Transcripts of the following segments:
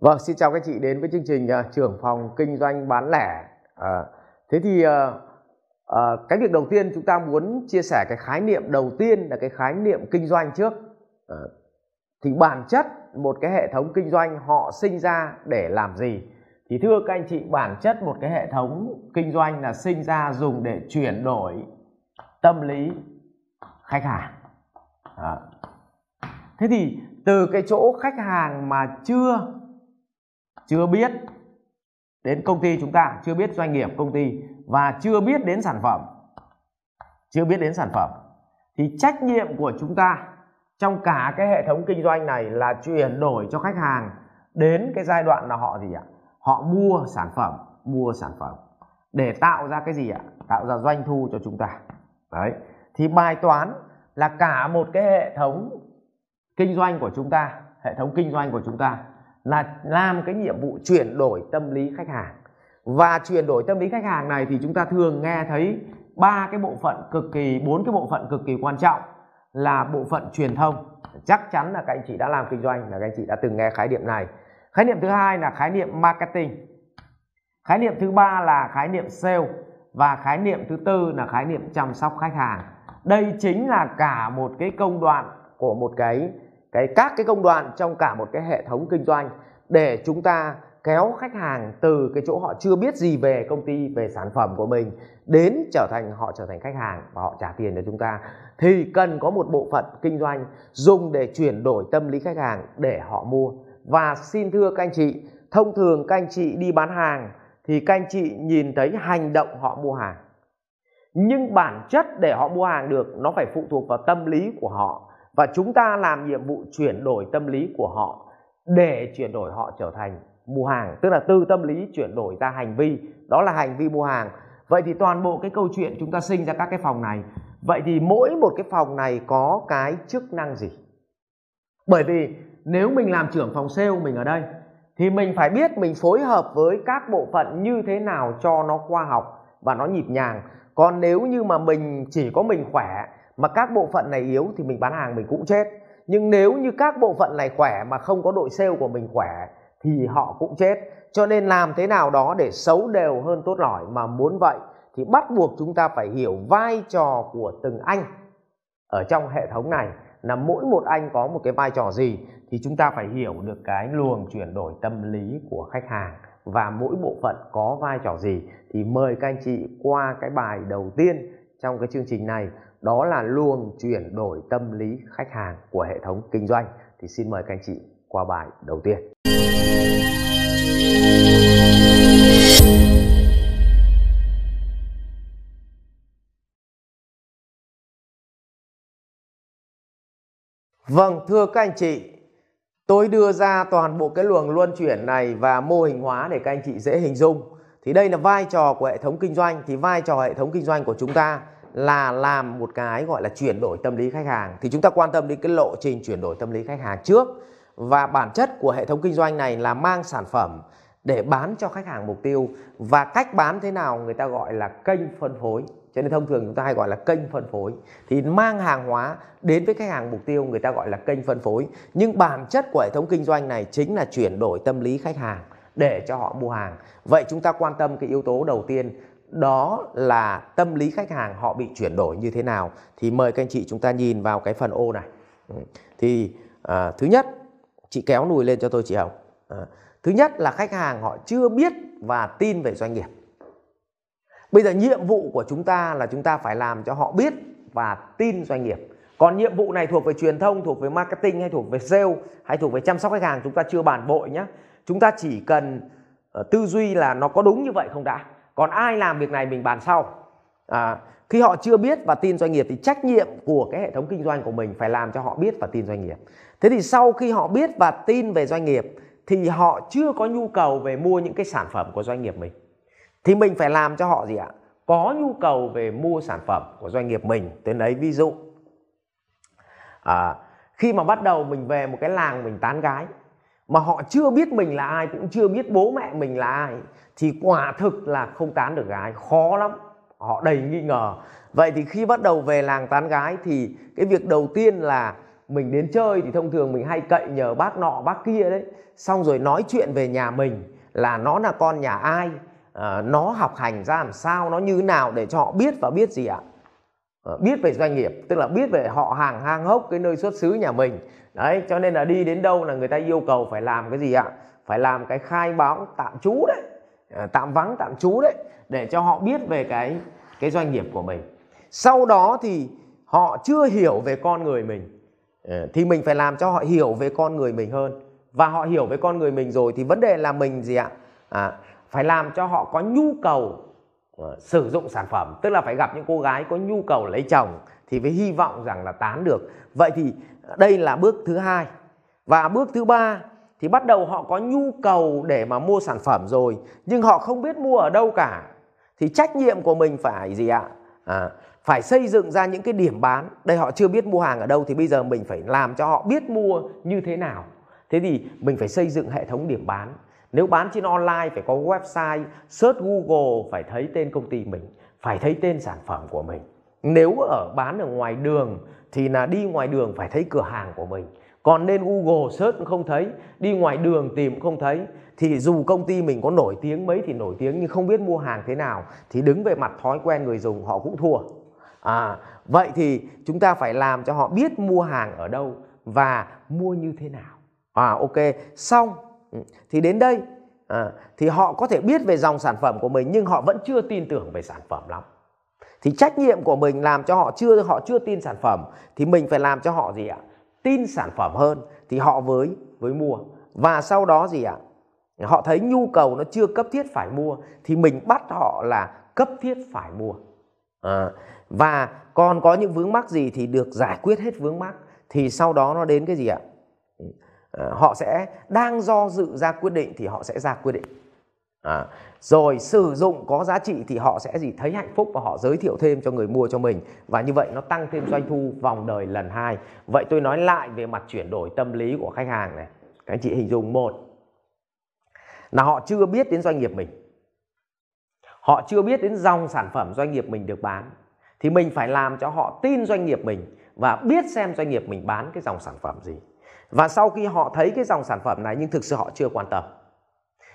Vâng, xin chào các chị đến với chương trình uh, trưởng phòng kinh doanh bán lẻ. À, thế thì uh, uh, cái việc đầu tiên chúng ta muốn chia sẻ cái khái niệm đầu tiên là cái khái niệm kinh doanh trước. À, thì bản chất một cái hệ thống kinh doanh họ sinh ra để làm gì? Thì thưa các anh chị, bản chất một cái hệ thống kinh doanh là sinh ra dùng để chuyển đổi tâm lý khách hàng. À. Thế thì từ cái chỗ khách hàng mà chưa chưa biết đến công ty chúng ta, chưa biết doanh nghiệp, công ty và chưa biết đến sản phẩm, chưa biết đến sản phẩm, thì trách nhiệm của chúng ta trong cả cái hệ thống kinh doanh này là chuyển đổi cho khách hàng đến cái giai đoạn là họ gì ạ? Họ mua sản phẩm, mua sản phẩm để tạo ra cái gì ạ? Tạo ra doanh thu cho chúng ta. Đấy. Thì bài toán là cả một cái hệ thống kinh doanh của chúng ta, hệ thống kinh doanh của chúng ta là làm cái nhiệm vụ chuyển đổi tâm lý khách hàng. Và chuyển đổi tâm lý khách hàng này thì chúng ta thường nghe thấy ba cái bộ phận cực kỳ, bốn cái bộ phận cực kỳ quan trọng là bộ phận truyền thông. Chắc chắn là các anh chị đã làm kinh doanh là các anh chị đã từng nghe khái niệm này. Khái niệm thứ hai là khái niệm marketing. Khái niệm thứ ba là khái niệm sale và khái niệm thứ tư là khái niệm chăm sóc khách hàng. Đây chính là cả một cái công đoạn của một cái cái, các cái công đoạn trong cả một cái hệ thống kinh doanh để chúng ta kéo khách hàng từ cái chỗ họ chưa biết gì về công ty, về sản phẩm của mình đến trở thành, họ trở thành khách hàng và họ trả tiền cho chúng ta. Thì cần có một bộ phận kinh doanh dùng để chuyển đổi tâm lý khách hàng để họ mua. Và xin thưa các anh chị, thông thường các anh chị đi bán hàng thì các anh chị nhìn thấy hành động họ mua hàng. Nhưng bản chất để họ mua hàng được nó phải phụ thuộc vào tâm lý của họ và chúng ta làm nhiệm vụ chuyển đổi tâm lý của họ để chuyển đổi họ trở thành mua hàng. Tức là từ tâm lý chuyển đổi ra hành vi. Đó là hành vi mua hàng. Vậy thì toàn bộ cái câu chuyện chúng ta sinh ra các cái phòng này. Vậy thì mỗi một cái phòng này có cái chức năng gì? Bởi vì nếu mình làm trưởng phòng sale mình ở đây, thì mình phải biết mình phối hợp với các bộ phận như thế nào cho nó khoa học và nó nhịp nhàng. Còn nếu như mà mình chỉ có mình khỏe mà các bộ phận này yếu thì mình bán hàng mình cũng chết. Nhưng nếu như các bộ phận này khỏe mà không có đội sale của mình khỏe thì họ cũng chết. Cho nên làm thế nào đó để xấu đều hơn tốt lỏi mà muốn vậy thì bắt buộc chúng ta phải hiểu vai trò của từng anh ở trong hệ thống này. Là mỗi một anh có một cái vai trò gì thì chúng ta phải hiểu được cái luồng chuyển đổi tâm lý của khách hàng. Và mỗi bộ phận có vai trò gì thì mời các anh chị qua cái bài đầu tiên trong cái chương trình này đó là luồng chuyển đổi tâm lý khách hàng của hệ thống kinh doanh. Thì xin mời các anh chị qua bài đầu tiên. Vâng, thưa các anh chị, tôi đưa ra toàn bộ cái luồng luân chuyển này và mô hình hóa để các anh chị dễ hình dung. Thì đây là vai trò của hệ thống kinh doanh, thì vai trò hệ thống kinh doanh của chúng ta là làm một cái gọi là chuyển đổi tâm lý khách hàng. Thì chúng ta quan tâm đến cái lộ trình chuyển đổi tâm lý khách hàng trước. Và bản chất của hệ thống kinh doanh này là mang sản phẩm để bán cho khách hàng mục tiêu. Và cách bán thế nào người ta gọi là kênh phân phối. Cho nên thông thường chúng ta hay gọi là kênh phân phối. Thì mang hàng hóa đến với khách hàng mục tiêu người ta gọi là kênh phân phối. Nhưng bản chất của hệ thống kinh doanh này chính là chuyển đổi tâm lý khách hàng để cho họ mua hàng. Vậy chúng ta quan tâm cái yếu tố đầu tiên đó là tâm lý khách hàng họ bị chuyển đổi như thế nào. Thì mời các anh chị chúng ta nhìn vào cái phần ô này. Ừ. Thì à, thứ nhất chị kéo nùi lên cho tôi chị Hồng. À, thứ nhất là khách hàng họ chưa biết và tin về doanh nghiệp. Bây giờ nhiệm vụ của chúng ta là chúng ta phải làm cho họ biết và tin doanh nghiệp. Còn nhiệm vụ này thuộc về truyền thông thuộc về marketing hay thuộc về sale hay thuộc về chăm sóc khách hàng chúng ta chưa bàn vội nhé chúng ta chỉ cần ờ, tư duy là nó có đúng như vậy không đã còn ai làm việc này mình bàn sau. À, khi họ chưa biết và tin doanh nghiệp thì trách nhiệm của cái hệ thống kinh doanh của mình phải làm cho họ biết và tin doanh nghiệp. Thế thì sau khi họ biết và tin về doanh nghiệp thì họ chưa có nhu cầu về mua những cái sản phẩm của doanh nghiệp mình. Thì mình phải làm cho họ gì ạ? Có nhu cầu về mua sản phẩm của doanh nghiệp mình. Tôi lấy ví dụ. À, khi mà bắt đầu mình về một cái làng mình tán gái mà họ chưa biết mình là ai cũng chưa biết bố mẹ mình là ai thì quả thực là không tán được gái khó lắm. Họ đầy nghi ngờ. Vậy thì khi bắt đầu về làng tán gái thì cái việc đầu tiên là mình đến chơi thì thông thường mình hay cậy nhờ bác nọ bác kia đấy. Xong rồi nói chuyện về nhà mình là nó là con nhà ai à, nó học hành ra làm sao nó như thế nào để cho họ biết và biết gì ạ? À, biết về doanh nghiệp tức là biết về họ hàng hang hốc cái nơi xuất xứ nhà mình. Đấy cho nên là đi đến đâu là người ta yêu cầu phải làm cái gì ạ? Phải làm cái khai báo tạm trú đấy. Ờ, tạm vắng tạm trú đấy để cho họ biết về cái cái doanh nghiệp của mình. Sau đó thì họ chưa hiểu về con người mình. Ờ, thì mình phải làm cho họ hiểu về con người mình hơn. Và họ hiểu về con người mình rồi thì vấn đề là mình gì ạ? À, phải làm cho họ có nhu cầu uh, sử dụng sản phẩm. Tức là phải gặp những cô gái có nhu cầu lấy chồng thì mới hy vọng rằng là tán được. Vậy thì đây là bước thứ hai. Và bước thứ ba thì bắt đầu họ có nhu cầu để mà mua sản phẩm rồi nhưng họ không biết mua ở đâu cả. Thì trách nhiệm của mình phải gì ạ? À, phải xây dựng ra những cái điểm bán. Đây họ chưa biết mua hàng ở đâu thì bây giờ mình phải làm cho họ biết mua như thế nào. Thế thì mình phải xây dựng hệ thống điểm bán. Nếu bán trên online phải có website search google phải thấy tên công ty mình phải thấy tên sản phẩm của mình. Nếu ở bán ở ngoài đường thì là đi ngoài đường phải thấy cửa hàng của mình còn nên google search cũng không thấy đi ngoài đường tìm cũng không thấy. Thì dù công ty mình có nổi tiếng mấy thì nổi tiếng nhưng không biết mua hàng thế nào thì đứng về mặt thói quen người dùng họ cũng thua. À, vậy thì chúng ta phải làm cho họ biết mua hàng ở đâu và mua như thế nào. À ok xong. Ừ, thì đến đây. À, thì họ có thể biết về dòng sản phẩm của mình nhưng họ vẫn chưa tin tưởng về sản phẩm lắm. Thì trách nhiệm của mình làm cho họ chưa họ chưa tin sản phẩm thì mình phải làm cho họ gì ạ? Tin sản phẩm hơn thì họ với với mua. Và sau đó gì ạ? Họ thấy nhu cầu nó chưa cấp thiết phải mua thì mình bắt họ là cấp thiết phải mua. À, và còn có những vướng mắc gì thì được giải quyết hết vướng mắc thì sau đó nó đến cái gì ạ? Ừ, à, họ sẽ đang do dự ra quyết định thì họ sẽ ra quyết định à, rồi sử dụng có giá trị thì họ sẽ gì? Thấy hạnh phúc và họ giới thiệu thêm cho người mua cho mình. Và như vậy nó tăng thêm doanh thu vòng đời lần hai. Vậy tôi nói lại về mặt chuyển đổi tâm lý của khách hàng này. Các anh chị hình dung một là họ chưa biết đến doanh nghiệp mình. Họ chưa biết đến dòng sản phẩm doanh nghiệp mình được bán. Thì mình phải làm cho họ tin doanh nghiệp mình và biết xem doanh nghiệp mình bán cái dòng sản phẩm gì. Và sau khi họ thấy cái dòng sản phẩm này nhưng thực sự họ chưa quan tâm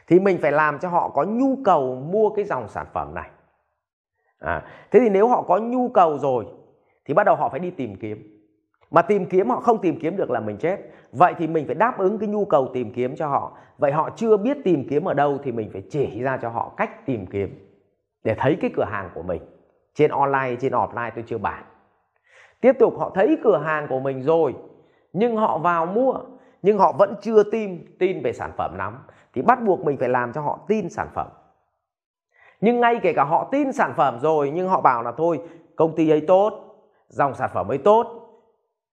thì mình phải làm cho họ có nhu cầu mua cái dòng sản phẩm này. À, thế thì nếu họ có nhu cầu rồi thì bắt đầu họ phải đi tìm kiếm. Mà tìm kiếm họ không tìm kiếm được là mình chết. Vậy thì mình phải đáp ứng cái nhu cầu tìm kiếm cho họ. Vậy họ chưa biết tìm kiếm ở đâu thì mình phải chỉ ra cho họ cách tìm kiếm để thấy cái cửa hàng của mình. Trên online trên offline tôi chưa bán tiếp tục họ thấy cửa hàng của mình rồi nhưng họ vào mua nhưng họ vẫn chưa tin tin về sản phẩm lắm thì bắt buộc mình phải làm cho họ tin sản phẩm. Nhưng ngay kể cả họ tin sản phẩm rồi, nhưng họ bảo là thôi, công ty ấy tốt, dòng sản phẩm ấy tốt,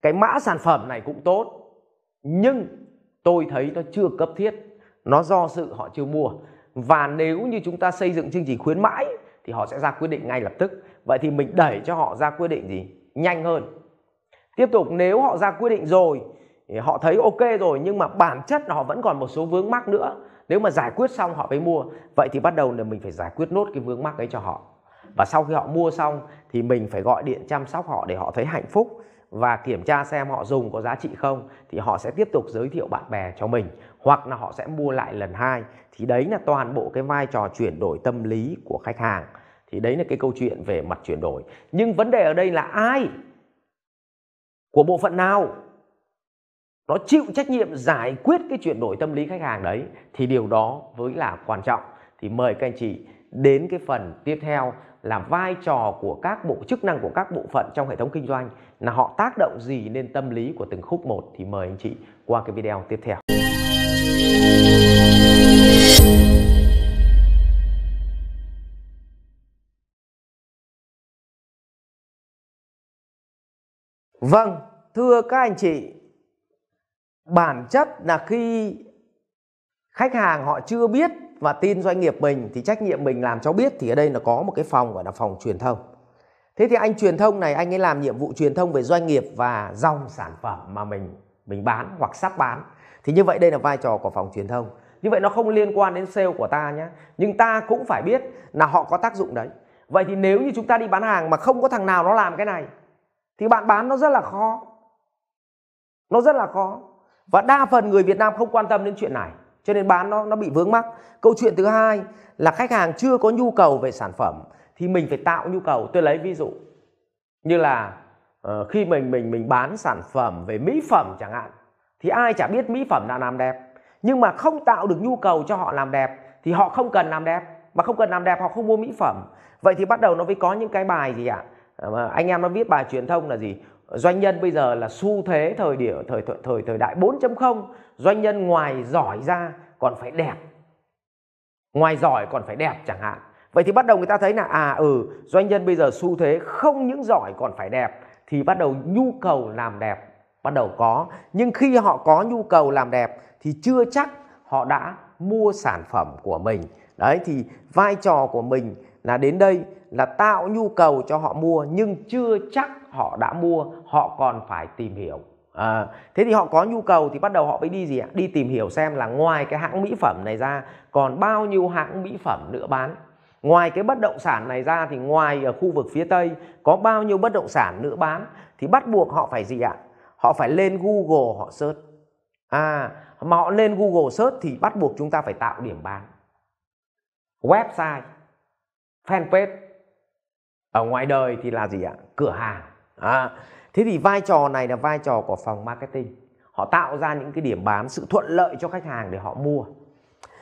cái mã sản phẩm này cũng tốt, nhưng tôi thấy nó chưa cấp thiết, nó do sự họ chưa mua. Và nếu như chúng ta xây dựng chương trình khuyến mãi, thì họ sẽ ra quyết định ngay lập tức. Vậy thì mình đẩy cho họ ra quyết định gì? Nhanh hơn. Tiếp tục, nếu họ ra quyết định rồi thì họ thấy ok rồi, nhưng mà bản chất họ vẫn còn một số vướng mắc nữa. Nếu mà giải quyết xong họ mới mua. Vậy thì bắt đầu là mình phải giải quyết nốt cái vướng mắc ấy cho họ. Và sau khi họ mua xong thì mình phải gọi điện chăm sóc họ để họ thấy hạnh phúc và kiểm tra xem họ dùng có giá trị không, thì họ sẽ tiếp tục giới thiệu bạn bè cho mình. Hoặc là họ sẽ mua lại lần hai. Thì đấy là toàn bộ cái vai trò chuyển đổi tâm lý của khách hàng. Thì đấy là cái câu chuyện về mặt chuyển đổi. Nhưng vấn đề ở đây là ai? Của bộ phận nào? Nó chịu trách nhiệm giải quyết cái chuyển đổi tâm lý khách hàng đấy thì điều đó với là quan trọng. Thì mời các anh chị đến cái phần tiếp theo là vai trò của các bộ chức năng của các bộ phận trong hệ thống kinh doanh là họ tác động gì lên tâm lý của từng khúc một. Thì mời anh chị qua cái video tiếp theo. Vâng, thưa các anh chị, bản chất là khi khách hàng họ chưa biết và tin doanh nghiệp mình thì trách nhiệm mình làm cho biết thì ở đây là có một cái phòng gọi là phòng truyền thông. Thế thì anh truyền thông này, anh ấy làm nhiệm vụ truyền thông về doanh nghiệp và dòng sản phẩm mà mình mình bán hoặc sắp bán. Thì như vậy đây là vai trò của phòng truyền thông. Như vậy nó không liên quan đến sale của ta nhé. Nhưng ta cũng phải biết là họ có tác dụng đấy. Vậy thì nếu như chúng ta đi bán hàng mà không có thằng nào nó làm cái này, thì bạn bán nó rất là khó nó rất là khó và đa phần người Việt Nam không quan tâm đến chuyện này cho nên bán nó nó bị vướng mắc. Câu chuyện thứ hai là khách hàng chưa có nhu cầu về sản phẩm thì mình phải tạo nhu cầu. Tôi lấy ví dụ như là uh, khi mình mình mình bán sản phẩm về mỹ phẩm chẳng hạn thì ai chả biết mỹ phẩm là làm đẹp. Nhưng mà không tạo được nhu cầu cho họ làm đẹp thì họ không cần làm đẹp. Mà không cần làm đẹp họ không mua mỹ phẩm. Vậy thì bắt đầu nó mới có những cái bài gì ạ? À? anh em nó viết bài truyền thông là gì? Doanh nhân bây giờ là xu thế thời điểm thời thời thời, thời đại 4.0 doanh nhân ngoài giỏi ra còn phải đẹp. Ngoài giỏi còn phải đẹp chẳng hạn. Vậy thì bắt đầu người ta thấy là à ừ doanh nhân bây giờ xu thế không những giỏi còn phải đẹp thì bắt đầu nhu cầu làm đẹp bắt đầu có. Nhưng khi họ có nhu cầu làm đẹp thì chưa chắc họ đã mua sản phẩm của mình. Đấy thì vai trò của mình là đến đây là tạo nhu cầu cho họ mua nhưng chưa chắc họ đã mua họ còn phải tìm hiểu. À, thế thì họ có nhu cầu thì bắt đầu họ mới đi gì ạ? Đi tìm hiểu xem là ngoài cái hãng mỹ phẩm này ra còn bao nhiêu hãng mỹ phẩm nữa bán. Ngoài cái bất động sản này ra thì ngoài ở khu vực phía tây có bao nhiêu bất động sản nữa bán thì bắt buộc họ phải gì ạ? Họ phải lên google họ search. À mà họ lên google search thì bắt buộc chúng ta phải tạo điểm bán. Website fanpage. Ở ngoài đời thì là gì ạ? Cửa hàng. À, thế thì vai trò này là vai trò của phòng marketing. Họ tạo ra những cái điểm bán sự thuận lợi cho khách hàng để họ mua.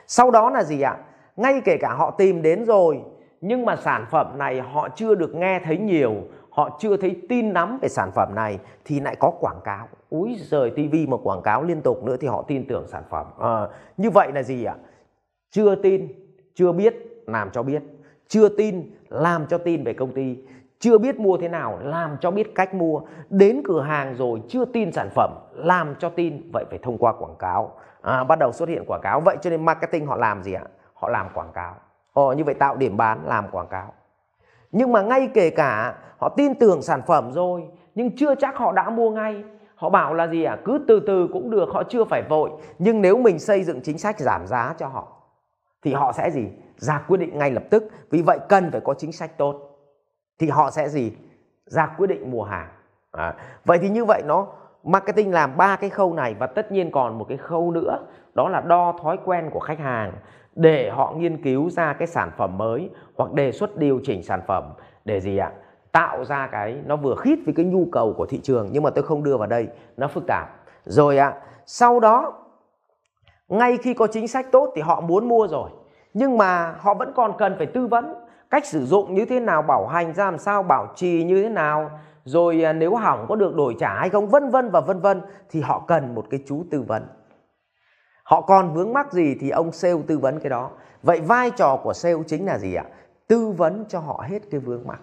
Sau đó là gì ạ? Ngay kể cả họ tìm đến rồi nhưng mà sản phẩm này họ chưa được nghe thấy nhiều họ chưa thấy tin nắm về sản phẩm này thì lại có quảng cáo. Úi giời tivi mà quảng cáo liên tục nữa thì họ tin tưởng sản phẩm. À, như vậy là gì ạ? Chưa tin chưa biết làm cho biết chưa tin làm cho tin về công ty. Chưa biết mua thế nào làm cho biết cách mua. Đến cửa hàng rồi chưa tin sản phẩm làm cho tin. Vậy phải thông qua quảng cáo. À, bắt đầu xuất hiện quảng cáo. Vậy cho nên marketing họ làm gì ạ? Họ làm quảng cáo. Ồ, như vậy tạo điểm bán làm quảng cáo. Nhưng mà ngay kể cả họ tin tưởng sản phẩm rồi nhưng chưa chắc họ đã mua ngay. Họ bảo là gì ạ? À? cứ từ từ cũng được họ chưa phải vội. Nhưng nếu mình xây dựng chính sách giảm giá cho họ thì họ sẽ gì? Ra quyết định ngay lập tức. Vì vậy cần phải có chính sách tốt. Thì họ sẽ gì? Ra quyết định mua hàng. À, vậy thì như vậy nó marketing làm ba cái khâu này và tất nhiên còn một cái khâu nữa. Đó là đo thói quen của khách hàng để họ nghiên cứu ra cái sản phẩm mới hoặc đề xuất điều chỉnh sản phẩm để gì ạ? Tạo ra cái nó vừa khít với cái nhu cầu của thị trường nhưng mà tôi không đưa vào đây nó phức tạp. Rồi ạ sau đó ngay khi có chính sách tốt thì họ muốn mua rồi nhưng mà họ vẫn còn cần phải tư vấn cách sử dụng như thế nào, bảo hành ra làm sao, bảo trì như thế nào, rồi à, nếu hỏng có được đổi trả hay không, vân vân và vân vân, thì họ cần một cái chú tư vấn. Họ còn vướng mắc gì thì ông sale tư vấn cái đó. Vậy vai trò của sale chính là gì ạ? Tư vấn cho họ hết cái vướng mắc.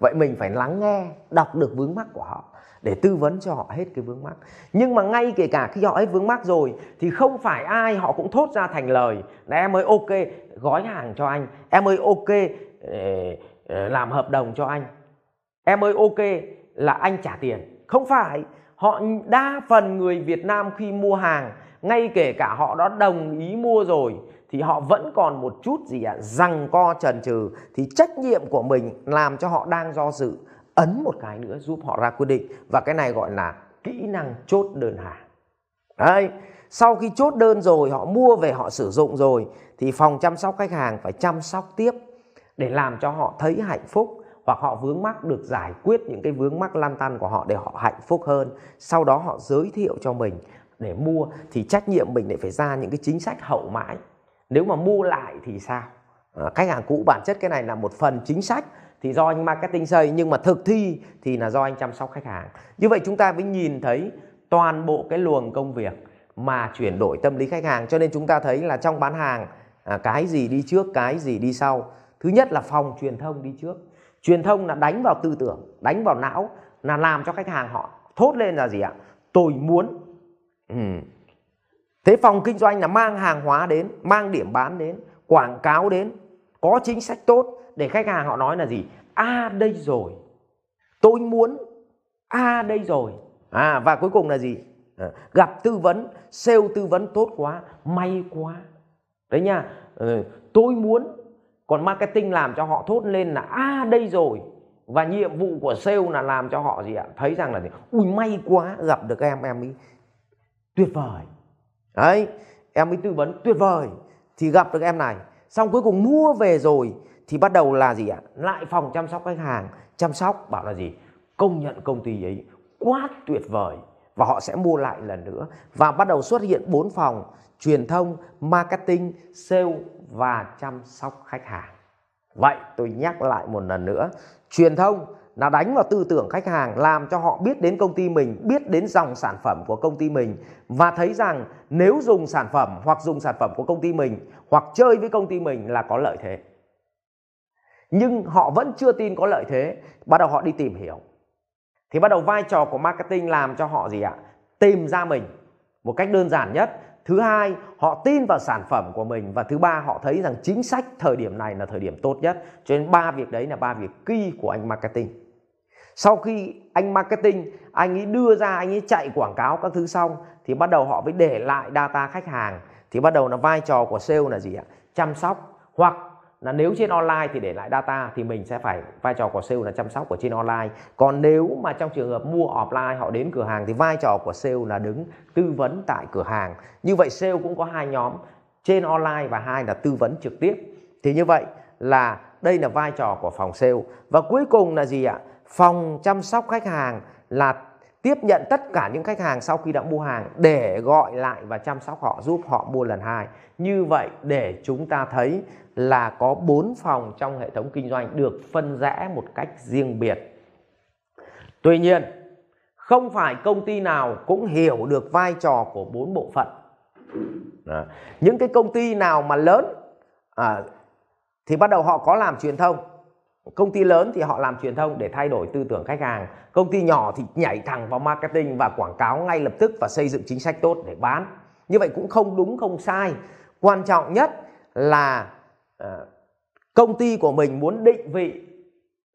Vậy mình phải lắng nghe, đọc được vướng mắc của họ để tư vấn cho họ hết cái vướng mắc. Nhưng mà ngay kể cả khi họ hết vướng mắc rồi thì không phải ai họ cũng thốt ra thành lời là em ơi ok gói hàng cho anh. Em ơi ok làm hợp đồng cho anh. Em ơi ok là anh trả tiền. Không phải họ đa phần người Việt Nam khi mua hàng ngay kể cả họ đã đồng ý mua rồi thì họ vẫn còn một chút gì ạ à, rằng co trần trừ thì trách nhiệm của mình làm cho họ đang do dự ấn một cái nữa giúp họ ra quyết định. Và cái này gọi là kỹ năng chốt đơn hàng. Đấy sau khi chốt đơn rồi họ mua về họ sử dụng rồi thì phòng chăm sóc khách hàng phải chăm sóc tiếp để làm cho họ thấy hạnh phúc hoặc họ vướng mắc được giải quyết những cái vướng mắc lan tăn của họ để họ hạnh phúc hơn. Sau đó họ giới thiệu cho mình để mua thì trách nhiệm mình lại phải ra những cái chính sách hậu mãi. Nếu mà mua lại thì sao? À, khách hàng cũ bản chất cái này là một phần chính sách thì do anh marketing xây nhưng mà thực thi thì là do anh chăm sóc khách hàng. Như vậy chúng ta mới nhìn thấy toàn bộ cái luồng công việc mà chuyển đổi tâm lý khách hàng. Cho nên chúng ta thấy là trong bán hàng à, cái gì đi trước cái gì đi sau. Thứ nhất là phòng truyền thông đi trước. Truyền thông là đánh vào tư tưởng đánh vào não là làm cho khách hàng họ thốt lên là gì ạ? Tôi muốn. Ừ. thế phòng kinh doanh là mang hàng hóa đến mang điểm bán đến quảng cáo đến có chính sách tốt để khách hàng họ nói là gì? A à, đây rồi. Tôi muốn a à, đây rồi. À và cuối cùng là gì? À, gặp tư vấn sale tư vấn tốt quá may quá. Đấy nha. Ừ, tôi muốn còn marketing làm cho họ thốt lên là a à, đây rồi. Và nhiệm vụ của sale là làm cho họ gì ạ? Thấy rằng là gì? ui may quá gặp được em em ấy tuyệt vời. Đấy em ấy tư vấn tuyệt vời. Thì gặp được em này. Xong cuối cùng mua về rồi thì bắt đầu là gì ạ? Lại phòng chăm sóc khách hàng. Chăm sóc bảo là gì? Công nhận công ty ấy quá tuyệt vời. Và họ sẽ mua lại lần nữa. Và bắt đầu xuất hiện bốn phòng truyền thông, marketing, sale và chăm sóc khách hàng. Vậy tôi nhắc lại một lần nữa. Truyền thông là đánh vào tư tưởng khách hàng, làm cho họ biết đến công ty mình, biết đến dòng sản phẩm của công ty mình. Và thấy rằng nếu dùng sản phẩm hoặc dùng sản phẩm của công ty mình hoặc chơi với công ty mình là có lợi thế nhưng họ vẫn chưa tin có lợi thế. Bắt đầu họ đi tìm hiểu. Thì bắt đầu vai trò của marketing làm cho họ gì ạ? Tìm ra mình một cách đơn giản nhất. Thứ hai, họ tin vào sản phẩm của mình. Và thứ ba, họ thấy rằng chính sách thời điểm này là thời điểm tốt nhất. Cho nên ba việc đấy là ba việc key của anh marketing. Sau khi anh marketing, anh ấy đưa ra, anh ấy chạy quảng cáo các thứ xong, thì bắt đầu họ mới để lại data khách hàng. Thì bắt đầu là vai trò của sale là gì ạ? Chăm sóc hoặc là nếu trên online thì để lại data thì mình sẽ phải, vai trò của sale là chăm sóc của trên online. Còn nếu mà trong trường hợp mua offline, họ đến cửa hàng thì vai trò của sale là đứng tư vấn tại cửa hàng. Như vậy sale cũng có hai nhóm, trên online và hai là tư vấn trực tiếp. Thì như vậy là đây là vai trò của phòng sale. Và cuối cùng là gì ạ? Phòng chăm sóc khách hàng là tiếp nhận tất cả những khách hàng sau khi đã mua hàng để gọi lại và chăm sóc họ giúp họ mua lần hai như vậy để chúng ta thấy là có 4 phòng trong hệ thống kinh doanh được phân rẽ một cách riêng biệt. Tuy nhiên, không phải công ty nào cũng hiểu được vai trò của bốn bộ phận. Đó. Những cái công ty nào mà lớn à, thì bắt đầu họ có làm truyền thông. Công ty lớn thì họ làm truyền thông để thay đổi tư tưởng khách hàng. Công ty nhỏ thì nhảy thẳng vào marketing và quảng cáo ngay lập tức và xây dựng chính sách tốt để bán. Như vậy cũng không đúng, không sai. Quan trọng nhất là ờ, công ty của mình muốn định vị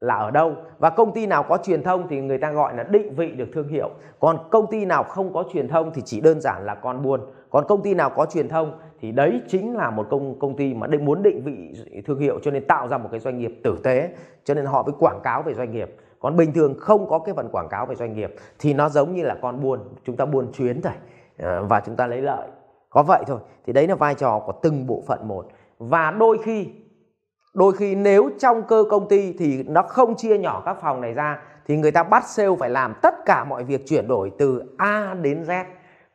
là ở đâu. Và công ty nào có truyền thông thì người ta gọi là định vị được thương hiệu. Còn công ty nào không có truyền thông thì chỉ đơn giản là con buôn. Còn công ty nào có truyền thông thì đấy chính là một công công ty mà định muốn định vị thương hiệu cho nên tạo ra một cái doanh nghiệp tử tế. Cho nên họ mới quảng cáo về doanh nghiệp. Còn bình thường không có cái phần quảng cáo về doanh nghiệp thì nó giống như là con buôn. Chúng ta buôn chuyến thôi ờ, và chúng ta lấy lợi. Có vậy thôi. Thì đấy là vai trò của từng bộ phận một. Và đôi khi đôi khi nếu trong cơ công ty thì nó không chia nhỏ các phòng này ra thì người ta bắt sale phải làm tất cả mọi việc chuyển đổi từ A đến Z.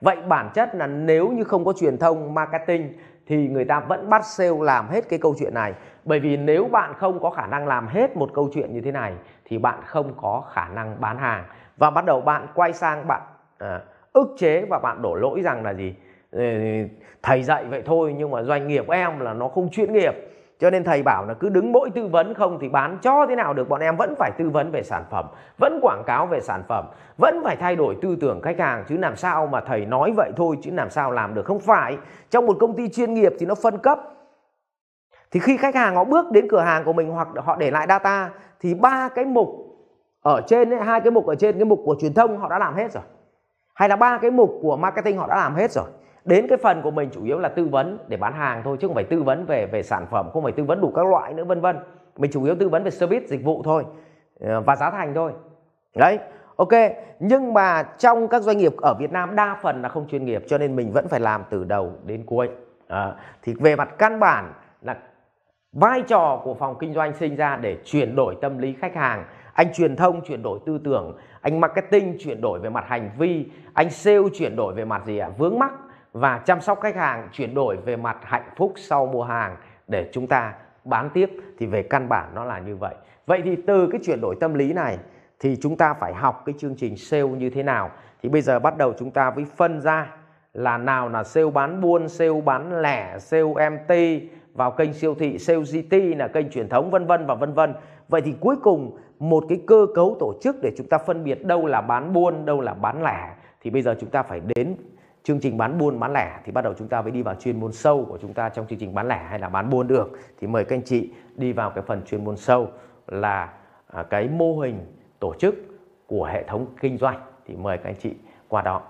Vậy bản chất là nếu như không có truyền thông marketing thì người ta vẫn bắt sale làm hết cái câu chuyện này. Bởi vì nếu bạn không có khả năng làm hết một câu chuyện như thế này thì bạn không có khả năng bán hàng. Và bắt đầu bạn quay sang bạn à, ức chế và bạn đổ lỗi rằng là gì? Ờ, thầy dạy vậy thôi nhưng mà doanh nghiệp em là nó không chuyên nghiệp cho nên thầy bảo là cứ đứng mỗi tư vấn không thì bán cho thế nào được bọn em vẫn phải tư vấn về sản phẩm vẫn quảng cáo về sản phẩm vẫn phải thay đổi tư tưởng khách hàng chứ làm sao mà thầy nói vậy thôi chứ làm sao làm được. Không phải trong một công ty chuyên nghiệp thì nó phân cấp. Thì khi khách hàng họ bước đến cửa hàng của mình hoặc họ để lại data thì ba cái mục ở trên ấy, hai cái mục ở trên cái mục của truyền thông họ đã làm hết rồi. Hay là ba cái mục của marketing họ đã làm hết rồi đến cái phần của mình chủ yếu là tư vấn để bán hàng thôi chứ không phải tư vấn về về sản phẩm không phải tư vấn đủ các loại nữa vân vân. Mình chủ yếu tư vấn về service dịch vụ thôi ờ, và giá thành thôi. Đấy ok. Nhưng mà trong các doanh nghiệp ở Việt Nam đa phần là không chuyên nghiệp cho nên mình vẫn phải làm từ đầu đến cuối. À, thì về mặt căn bản là vai trò của phòng kinh doanh sinh ra để chuyển đổi tâm lý khách hàng. Anh truyền thông chuyển đổi tư tưởng anh marketing chuyển đổi về mặt hành vi anh sale chuyển đổi về mặt gì ạ? Vướng mắc và chăm sóc khách hàng chuyển đổi về mặt hạnh phúc sau mua hàng. Để chúng ta bán tiếp thì về căn bản nó là như vậy. Vậy thì từ cái chuyển đổi tâm lý này thì chúng ta phải học cái chương trình sale như thế nào? Thì bây giờ bắt đầu chúng ta với phân ra là nào là sale bán buôn, sale bán lẻ, sale MT vào kênh siêu thị, sale GT là kênh truyền thống, vân vân và vân vân. Vậy thì cuối cùng, một cái cơ cấu tổ chức để chúng ta phân biệt đâu là bán buôn, đâu là bán lẻ, thì bây giờ chúng ta phải đến chương trình bán buôn bán lẻ thì bắt đầu chúng ta mới đi vào chuyên môn sâu của chúng ta trong chương trình bán lẻ hay là bán buôn được. Thì mời các anh chị đi vào cái phần chuyên môn sâu là à, cái mô hình tổ chức của hệ thống kinh doanh. Thì mời các anh chị qua đó.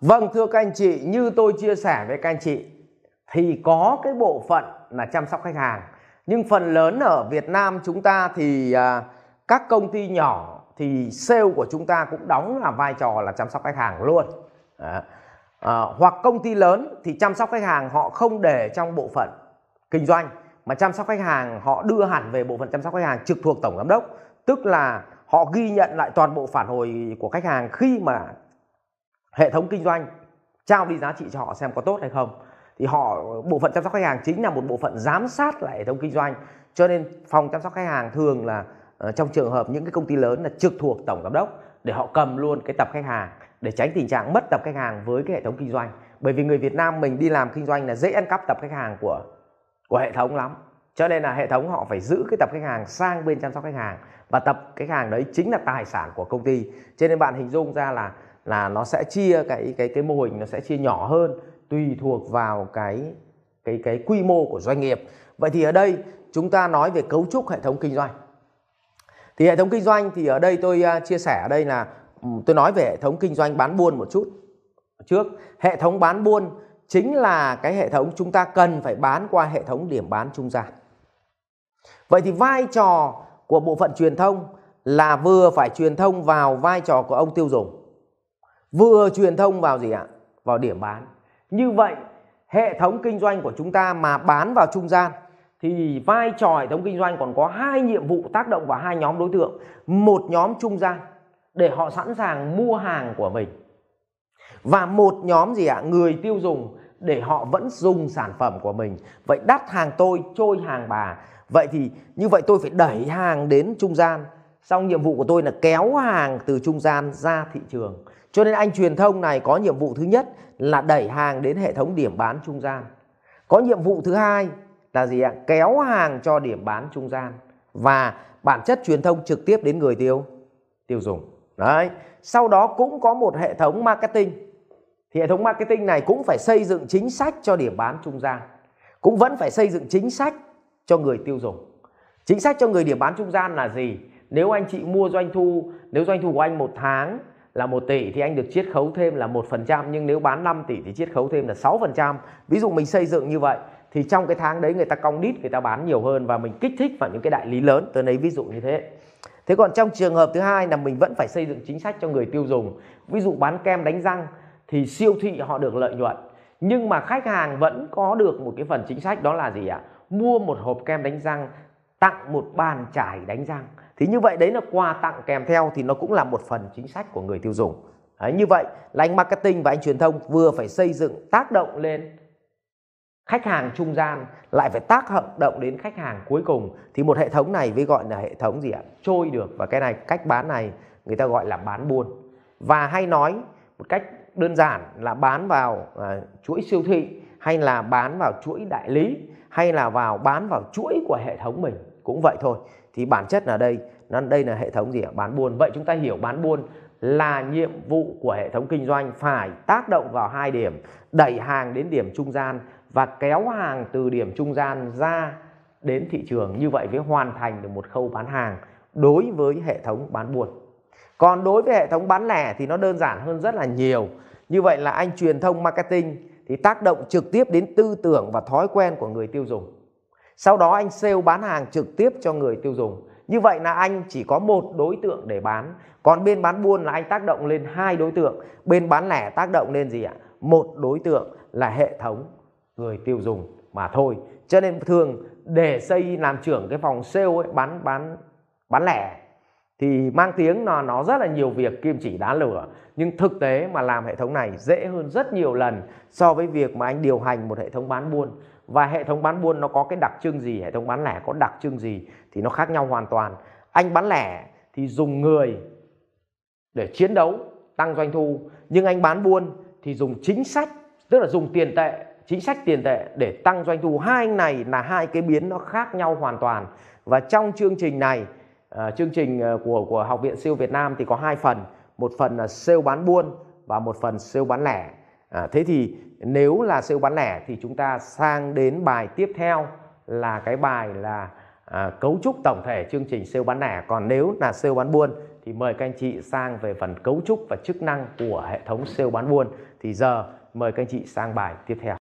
Vâng thưa các anh chị, như tôi chia sẻ với các anh chị thì có cái bộ phận là chăm sóc khách hàng. Nhưng phần lớn ở Việt Nam chúng ta thì à, các công ty nhỏ thì sale của chúng ta cũng đóng là vai trò là chăm sóc khách hàng luôn. À, à, hoặc công ty lớn thì chăm sóc khách hàng họ không để trong bộ phận kinh doanh mà chăm sóc khách hàng họ đưa hẳn về bộ phận chăm sóc khách hàng trực thuộc tổng giám đốc tức là họ ghi nhận lại toàn bộ phản hồi của khách hàng khi mà hệ thống kinh doanh trao đi giá trị cho họ xem có tốt hay không thì họ, bộ phận chăm sóc khách hàng chính là một bộ phận giám sát lại hệ thống kinh doanh. Cho nên phòng chăm sóc khách hàng thường là ờ, trong trường hợp những cái công ty lớn là trực thuộc tổng giám đốc để họ cầm luôn cái tập khách hàng để tránh tình trạng mất tập khách hàng với cái hệ thống kinh doanh. Bởi vì người Việt Nam mình đi làm kinh doanh là dễ ăn cắp tập khách hàng của của hệ thống lắm. Cho nên là hệ thống họ phải giữ cái tập khách hàng sang bên chăm sóc khách hàng và tập khách hàng đấy chính là tài sản của công ty. Cho nên bạn hình dung ra là là nó sẽ chia cái cái cái mô hình nó sẽ chia nhỏ hơn tùy thuộc vào cái cái cái quy mô của doanh nghiệp. Vậy thì ở đây chúng ta nói về cấu trúc hệ thống kinh doanh. Thì hệ thống kinh doanh thì ở đây tôi à, chia sẻ ở đây là ừ, tôi nói về hệ thống kinh doanh bán buôn một chút. Trước, hệ thống bán buôn chính là cái hệ thống chúng ta cần phải bán qua hệ thống điểm bán trung gian. Vậy thì vai trò của bộ phận truyền thông là vừa phải truyền thông vào vai trò của ông tiêu dùng, vừa truyền thông vào gì ạ? Vào điểm bán như vậy, hệ thống kinh doanh của chúng ta mà bán vào trung gian thì vai trò hệ thống kinh doanh còn có hai nhiệm vụ tác động vào hai nhóm đối tượng. Một nhóm trung gian để họ sẵn sàng mua hàng của mình. Và một nhóm gì ạ? Người tiêu dùng để họ vẫn dùng sản phẩm của mình. Vậy đắt hàng tôi, trôi hàng bà. Vậy thì như vậy tôi phải đẩy hàng đến trung gian xong nhiệm vụ của tôi là kéo hàng từ trung gian ra thị trường. Cho nên anh truyền thông này có nhiệm vụ thứ nhất là đẩy hàng đến hệ thống điểm bán trung gian. Có nhiệm vụ thứ hai là gì ạ? Kéo hàng cho điểm bán trung gian. Và bản chất truyền thông trực tiếp đến người tiêu tiêu dùng. Đấy. Sau đó cũng có một hệ thống marketing. Thì hệ thống marketing này cũng phải xây dựng chính sách cho điểm bán trung gian. Cũng vẫn phải xây dựng chính sách cho người tiêu dùng. Chính sách cho người điểm bán trung gian là gì? Nếu anh chị mua doanh thu, nếu doanh thu của anh một tháng là 1 tỷ thì anh được chiết khấu thêm là 1% nhưng nếu bán 5 tỷ thì chiết khấu thêm là 6%. Ví dụ mình xây dựng như vậy, thì trong cái tháng đấy người ta cong đít, người ta bán nhiều hơn và mình kích thích vào những cái đại lý lớn tôi lấy ví dụ như thế. Thế còn trong trường hợp thứ hai là mình vẫn phải xây dựng chính sách cho người tiêu dùng. Ví dụ bán kem đánh răng thì siêu thị họ được lợi nhuận, nhưng mà khách hàng vẫn có được một cái phần chính sách đó là gì ạ? Mua một hộp kem đánh răng, tặng một bàn chải đánh răng thì như vậy đấy là quà tặng kèm theo thì nó cũng là một phần chính sách của người tiêu dùng. Đấy, như vậy là anh marketing và anh truyền thông vừa phải xây dựng tác động lên khách hàng trung gian lại phải tác động đến khách hàng cuối cùng. Thì một hệ thống này với gọi là hệ thống gì ạ? Trôi được. Và cái này cách bán này người ta gọi là bán buôn. Và hay nói một cách đơn giản là bán vào uh, chuỗi siêu thị hay là bán vào chuỗi đại lý hay là vào bán vào chuỗi của hệ thống mình. Cũng vậy thôi thì bản chất là đây, nó, đây là hệ thống gì ạ? Bán buôn. Vậy chúng ta hiểu bán buôn là nhiệm vụ của hệ thống kinh doanh phải tác động vào hai điểm, đẩy hàng đến điểm trung gian và kéo hàng từ điểm trung gian ra đến thị trường. Như vậy mới hoàn thành được một khâu bán hàng đối với hệ thống bán buôn. Còn đối với hệ thống bán lẻ thì nó đơn giản hơn rất là nhiều. Như vậy là anh truyền thông marketing thì tác động trực tiếp đến tư tưởng và thói quen của người tiêu dùng sau đó anh sale bán hàng trực tiếp cho người tiêu dùng. Như vậy là anh chỉ có một đối tượng để bán. Còn bên bán buôn là anh tác động lên hai đối tượng. Bên bán lẻ tác động lên gì ạ? Một đối tượng là hệ thống người tiêu dùng mà thôi. Cho nên thường để xây làm trưởng cái phòng sale ấy, bán bán bán lẻ thì mang tiếng là nó rất là nhiều việc kim chỉ đá lửa. Nhưng thực tế mà làm hệ thống này dễ hơn rất nhiều lần so với việc mà anh điều hành một hệ thống bán buôn và hệ thống bán buôn nó có cái đặc trưng gì? Hệ thống bán lẻ có đặc trưng gì thì nó khác nhau hoàn toàn. Anh bán lẻ thì dùng người để chiến đấu tăng doanh thu. Nhưng anh bán buôn thì dùng chính sách tức là dùng tiền tệ chính sách tiền tệ để tăng doanh thu. Hai này là hai cái biến nó khác nhau hoàn toàn. Và trong chương trình này uh, chương trình à, của của học viện siêu Việt Nam thì có hai phần. Một phần là sale bán buôn và một phần sale bán lẻ à, thế thì nếu là sale bán lẻ thì chúng ta sang đến bài tiếp theo là cái bài là à, cấu trúc tổng thể chương trình sale bán lẻ. Còn nếu là sale bán buôn thì mời các anh chị sang về phần cấu trúc và chức năng của hệ thống sale bán buôn. Thì giờ mời các anh chị sang bài tiếp theo.